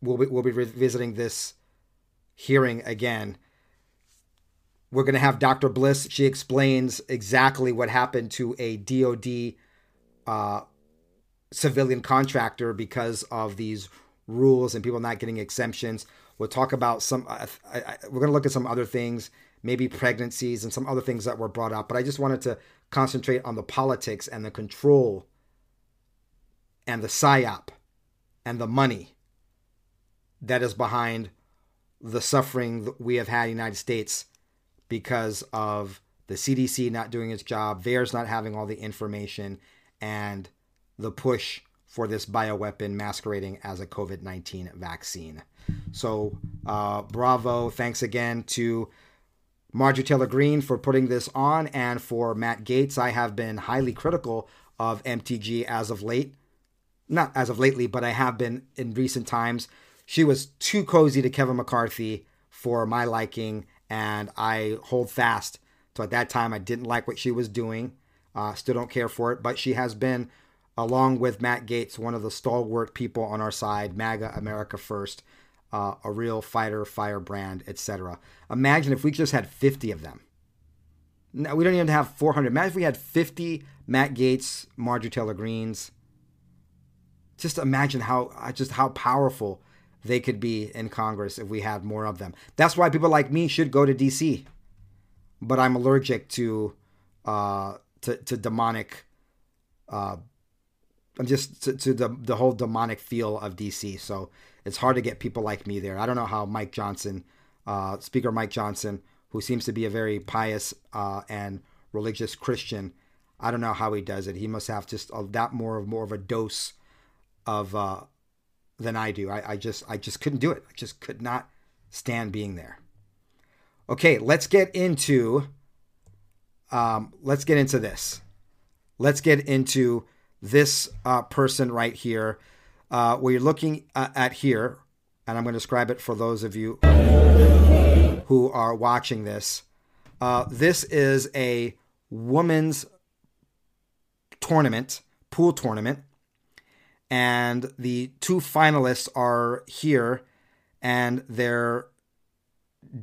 we'll be, we'll be revisiting this hearing again. We're going to have Dr. Bliss. She explains exactly what happened to a DOD uh, civilian contractor because of these rules and people not getting exemptions. We'll talk about some, uh, I, I, we're going to look at some other things, maybe pregnancies and some other things that were brought up. But I just wanted to concentrate on the politics and the control and the psyop and the money that is behind the suffering that we have had in the United States because of the CDC not doing its job, VAERS not having all the information, and the push for this bioweapon masquerading as a COVID 19 vaccine. So, uh, bravo. Thanks again to Marjorie Taylor Greene for putting this on and for Matt Gaetz. I have been highly critical of MTG as of late. Not as of lately, but I have been in recent times. She was too cozy to Kevin McCarthy for my liking, and I hold fast. So at that time, I didn't like what she was doing. Uh, still don't care for it, but she has been, along with Matt Gaetz, one of the stalwart people on our side, MAGA America First, uh, a real fighter, firebrand, etc. Imagine if we just had 50 of them. No, we don't even have 400. Imagine if we had 50 Matt Gaetz, Marjorie Taylor Greens. just imagine how uh, just how powerful they could be in Congress if we had more of them. That's why people like me should go to DC. But I'm allergic to uh, to, to demonic. Uh, I'm just to, to the the whole demonic feel of DC. So it's hard to get people like me there. I don't know how Mike Johnson, uh, Speaker Mike Johnson, who seems to be a very pious uh, and religious Christian, I don't know how he does it. He must have just a, that more of more of a dose of uh, than I do. I, I just I just couldn't do it. I just could not stand being there. Okay, let's get into um, let's get into this. Let's get into this uh, person right here. Uh, what you're looking at here, and I'm going to describe it for those of you who are watching this. Uh, this is a women's tournament, pool tournament and the two finalists are here and they're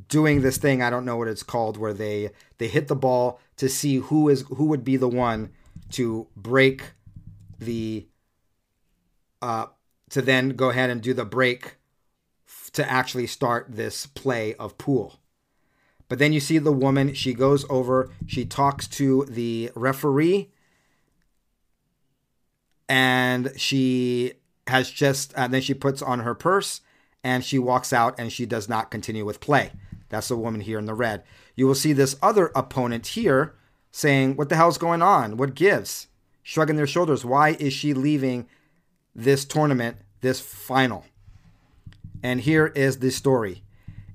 doing this thing i don't know what it's called where they they hit the ball to see who is who would be the one to break the uh to then go ahead and do the break to actually start this play of pool but then you see the woman she goes over she talks to the referee and she has just and then she puts on her purse and she walks out and she does not continue with play. That's the woman here in the red. You will see this other opponent here saying, What the hell's going on? What gives? Shrugging their shoulders. Why is she leaving this tournament, this final? And here is the story.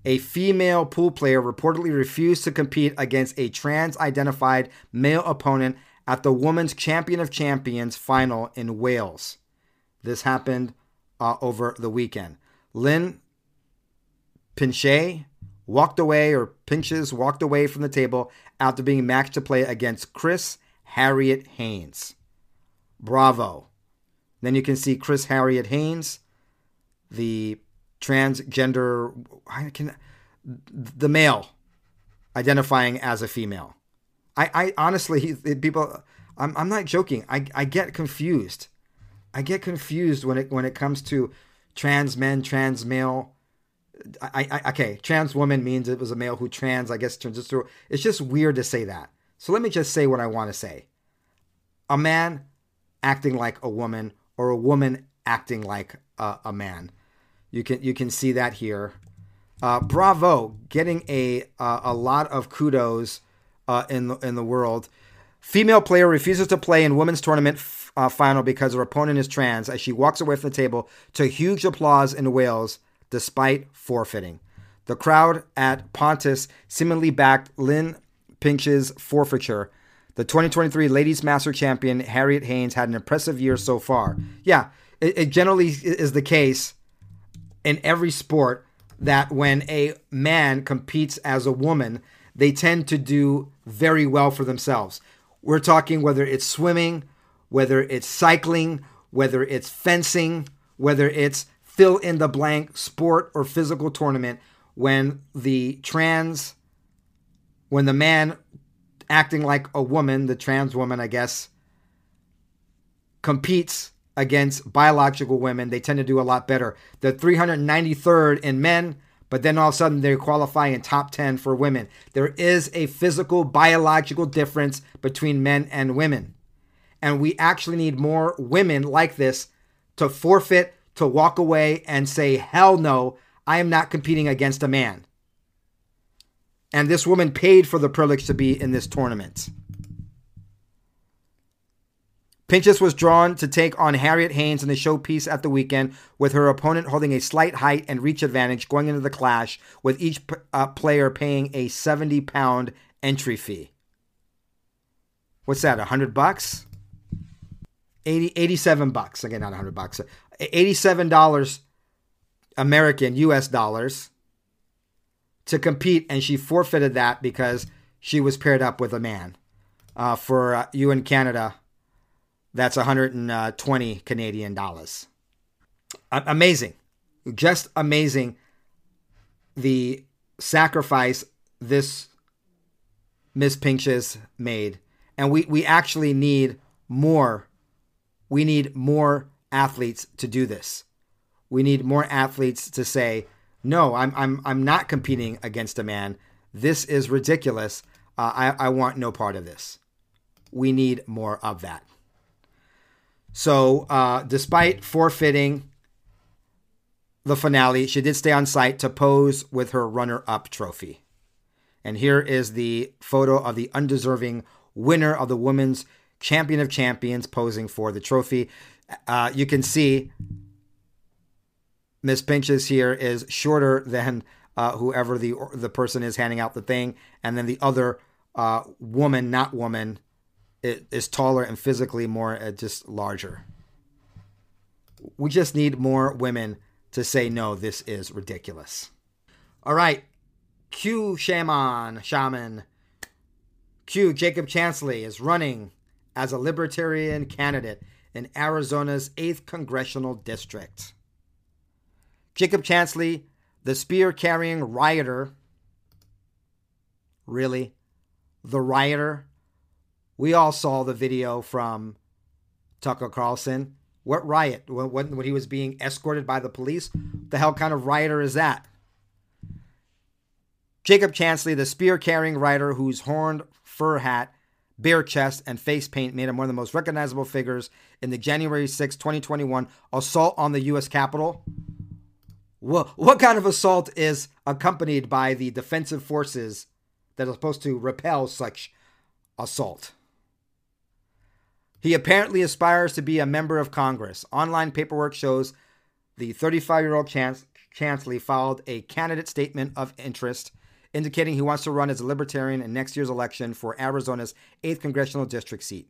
A female pool player reportedly refused to compete against a trans identified male opponent at the Women's Champion of Champions final in Wales. This happened uh, over the weekend. Lynn Pinchet walked away, or Pinches walked away from the table after being matched to play against Chris Harriet Haynes. Bravo. Then you can see Chris Harriet Haynes, the transgender, I can, the male identifying as a female. I, I honestly, *laughs* people, I'm, I'm not joking. I, I get confused. I get confused when it when it comes to trans men, trans male. I, I okay, trans woman means it was a male who trans. I guess turns through. It's just weird to say that. So let me just say what I want to say. A man acting like a woman, or a woman acting like a, a man. You can you can see that here. Uh, bravo, getting a uh, a lot of kudos uh, in the in the world. Female player refuses to play in women's tournament f- uh, final because her opponent is trans. As she walks away from the table to huge applause in Wales, despite forfeiting. The crowd at Pontins seemingly backed Lynn Pinch's forfeiture. The 2023 Ladies Master Champion Harriet Haynes had an impressive year so far. Yeah, it, it generally is the case in every sport that when a man competes as a woman, they tend to do very well for themselves. We're talking whether it's swimming, whether it's cycling, whether it's fencing, whether it's fill in the blank sport or physical tournament, when the trans, when the man acting like a woman, the trans woman, I guess, competes against biological women, they tend to do a lot better. They're 393rd in men, but then all of a sudden they qualify in top 10 for women. There is a physical, biological difference between men and women. And we actually need more women like this to forfeit, to walk away and say, hell no, I am not competing against a man. And this woman paid for the privilege to be in this tournament. Pinches was drawn to take on Harriet Haynes in the showpiece at the weekend, with her opponent holding a slight height and reach advantage going into the clash, with each uh, player paying a 70 pound entry fee. What's that, 100 bucks? 80, 87 bucks. Again, not 100 bucks. $87 American US dollars to compete, and she forfeited that because she was paired up with a man. Uh, for uh, you in Canada, that's 120 Canadian dollars. Amazing. Just amazing the sacrifice this Miss Pinches made. And we, we actually need more. We need more athletes to do this. We need more athletes to say, no, I'm, I'm, I'm not competing against a man. This is ridiculous. Uh, I, I want no part of this. We need more of that. So, uh, despite forfeiting the finale, she did stay on site to pose with her runner up trophy. And here is the photo of the undeserving winner of the Women's Champion of Champions posing for the trophy. Uh, you can see Miss Pinches here is shorter than uh, whoever the the person is handing out the thing, and then the other uh, woman, not woman, is taller and physically more uh, just larger. We just need more women to say no. This is ridiculous. All right, Q Shaman Shaman Q Jacob Chansley is running as a libertarian candidate in Arizona's 8th congressional district. Jacob Chansley, the spear carrying rioter, really, the rioter we all saw the video from Tucker Carlson. What riot? When, when he was being escorted by the police? The hell kind of rioter is that? Jacob Chansley, the spear carrying writer whose horned fur hat, bare chest, and face paint made him one of the most recognizable figures in the January 6, 2021 assault on the U.S. Capitol. What, what kind of assault is accompanied by the defensive forces that are supposed to repel such assault? He apparently aspires to be a member of Congress. Online paperwork shows the 35 year old Chance- Chansley filed a candidate statement of interest indicating he wants to run as a libertarian in next year's election for Arizona's 8th congressional district seat.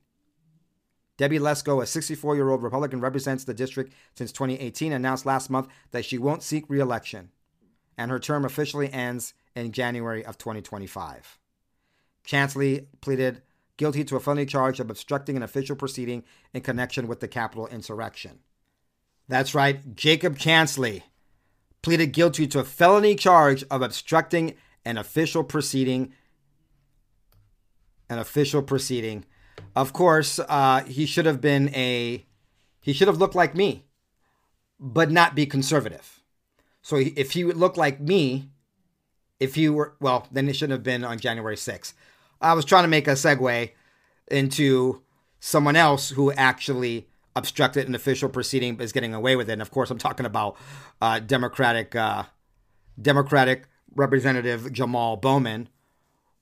Debbie Lesko, a 64 year old Republican, represents the district since 2018, announced last month that she won't seek re election, and her term officially ends in January of 2025. Chansley pleaded guilty to a felony charge of obstructing an official proceeding in connection with the Capitol insurrection. That's right, Jacob Chansley pleaded guilty to a felony charge of obstructing an official proceeding. An official proceeding. Of course, uh, he should have been a. He should have looked like me, but not be conservative. So if he would look like me, if he were, well, then it shouldn't have been on January 6th. I was trying to make a segue into someone else who actually obstructed an official proceeding but is getting away with it. And of course, I'm talking about uh, Democratic uh, Democratic Representative Jamal Bowman,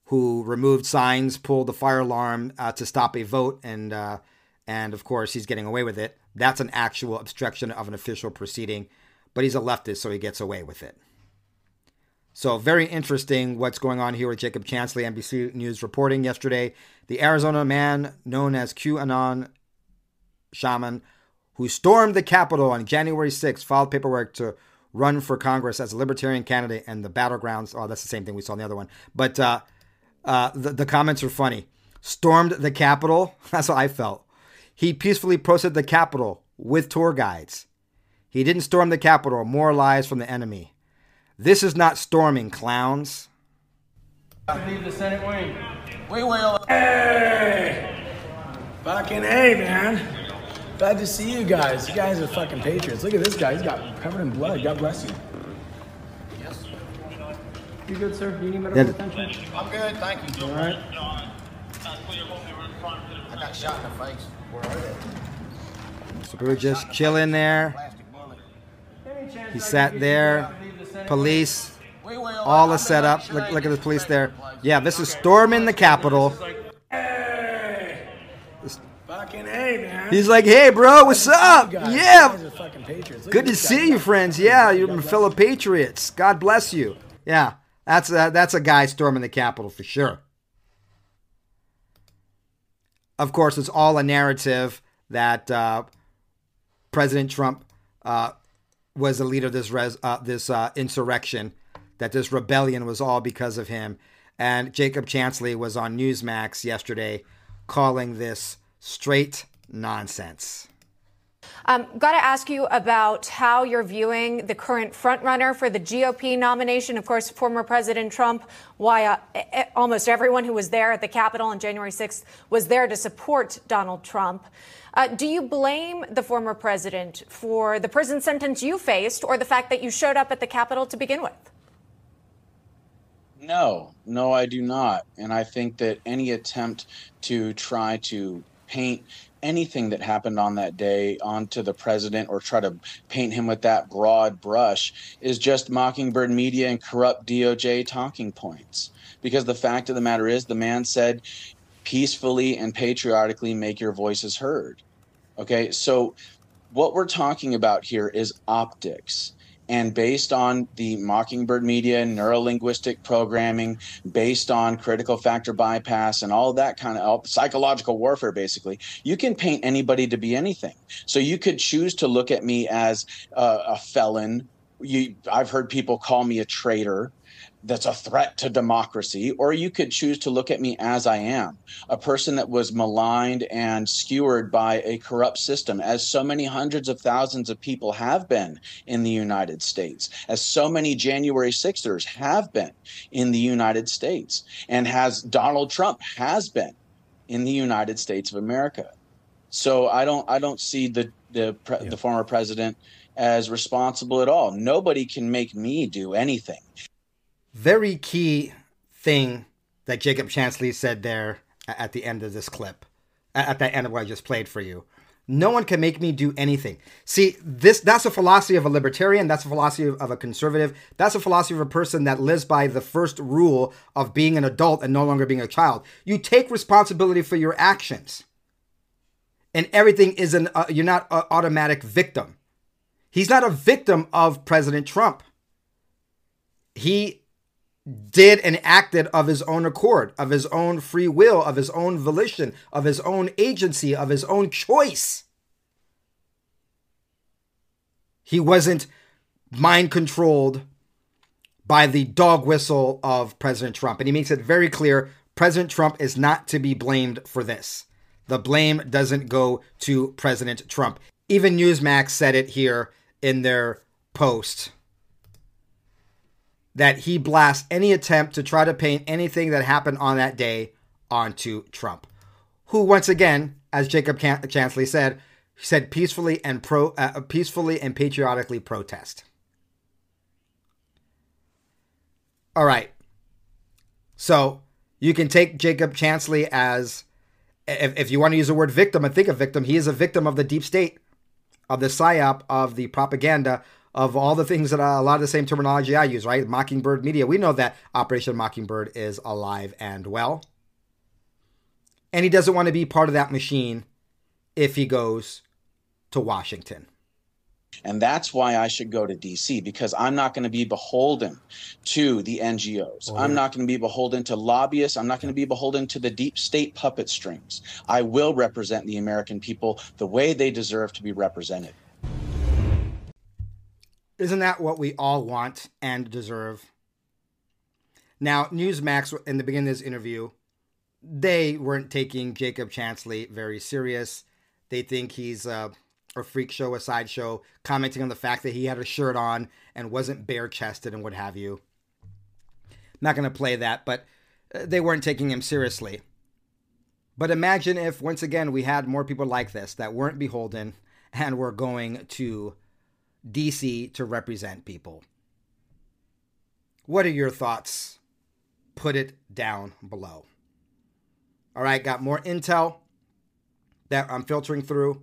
who removed signs, pulled the fire alarm uh, to stop a vote, and uh, and of course he's getting away with it. That's an actual obstruction of an official proceeding, but he's a leftist, so he gets away with it. So, very interesting what's going on here with Jacob Chansley. NBC News reporting yesterday the Arizona man known as QAnon shaman who stormed the Capitol on January 6th filed paperwork to run for Congress as a libertarian candidate and the battlegrounds. Oh, that's the same thing we saw in the other one. But uh, uh, the, the comments are funny. Stormed the Capitol. *laughs* That's what I felt. He peacefully protested the Capitol with tour guides. He didn't storm the Capitol. More lies from the enemy. This is not storming, clowns. Leave the Senate wing. We will. Hey! Fucking hey, man. Glad to see you guys. You guys are fucking patriots. Look at this guy. He's got covered in blood. God bless you. You good, sir? You need medical Yeah. attention? I'm good, thank you. All right. I got shot in the face. Where are they? So we were just chilling there. He sat there. Police, all the set up. Look, look at the police there. Yeah, this is storming the Capitol. Fucking hey, man. He's like, "Hey, bro, what's up? Yeah, You guys are fucking patriots. Look good to see you, friends. Yeah, you're my fellow patriots. God bless you. Yeah, that's a, that's a guy storming the Capitol for sure. Of course, it's all a narrative that uh, President Trump uh, was the leader of this res- uh, this uh, insurrection, that this rebellion was all because of him. And Jacob Chansley was on Newsmax yesterday calling this straight nonsense. Um, Got to ask you about how you're viewing the current frontrunner for the GOP nomination. Of course, former President Trump, why uh, almost everyone who was there at the Capitol on January 6th was there to support Donald Trump. Uh, do you blame the former president for the prison sentence you faced or the fact that you showed up at the Capitol to begin with? No, no, I do not. And I think that any attempt to try to paint anything that happened on that day onto the president or try to paint him with that broad brush is just mockingbird media and corrupt DOJ talking points. Because the fact of the matter is, the man said, peacefully and patriotically make your voices heard. Okay, so what we're talking about here is optics. And based on the Mockingbird Media neurolinguistic programming, based on critical factor bypass and all that kind of psychological warfare, basically, you can paint anybody to be anything. So you could choose to look at me as a felon. You, I've heard people call me a traitor that's a threat to democracy, or you could choose to look at me as I am, a person that was maligned and skewered by a corrupt system, as so many hundreds of thousands of people have been in the United States, as so many January 6ers have been in the United States, and has Donald Trump has been in the United States of America. So I don't I don't see the the pre- the former president as responsible at all. Nobody can make me do anything. very key thing that Jacob Chansley said there at the end of this clip, at the end of what I just played for you. No one can make me do anything. See, this that's a philosophy of a libertarian, that's a philosophy of a conservative, that's a philosophy of a person that lives by the first rule of being an adult and no longer being a child. You take responsibility for your actions. And everything is an uh, you're not an automatic victim. He's not a victim of President Trump. He did and acted of his own accord, of his own free will, of his own volition, of his own agency, of his own choice. He wasn't mind controlled by the dog whistle of President Trump. And he makes it very clear President Trump is not to be blamed for this. The blame doesn't go to President Trump. Even Newsmax said it here in their post that he blasts any attempt to try to paint anything that happened on that day onto Trump, who once again, as Jacob Can- Chansley said, said peacefully and pro uh, peacefully and patriotically protest. All right. So you can take Jacob Chansley as, if, if you want to use the word victim and think of victim, he is a victim of the deep state, of the psyop, of the propaganda, of all the things that a lot of the same terminology I use, right? Mockingbird Media. We know that Operation Mockingbird is alive and well. And he doesn't want to be part of that machine if he goes to Washington. And that's why I should go to DC because I'm not going to be beholden to the NGOs. I'm not going to be beholden to lobbyists. I'm not going to be beholden to the deep state puppet strings. I will represent the American people the way they deserve to be represented. Isn't that what we all want and deserve? Now, Newsmax, in the beginning of this interview, they weren't taking Jacob Chansley very serious. They think he's uh, a freak show, a sideshow, commenting on the fact that he had a shirt on and wasn't bare chested and what have you. Not going to play that, but uh, they weren't taking him seriously. But imagine if, once again, we had more people like this that weren't beholden and were going to DC to represent people. What are your thoughts? Put it down below. All right, got more intel that I'm filtering through.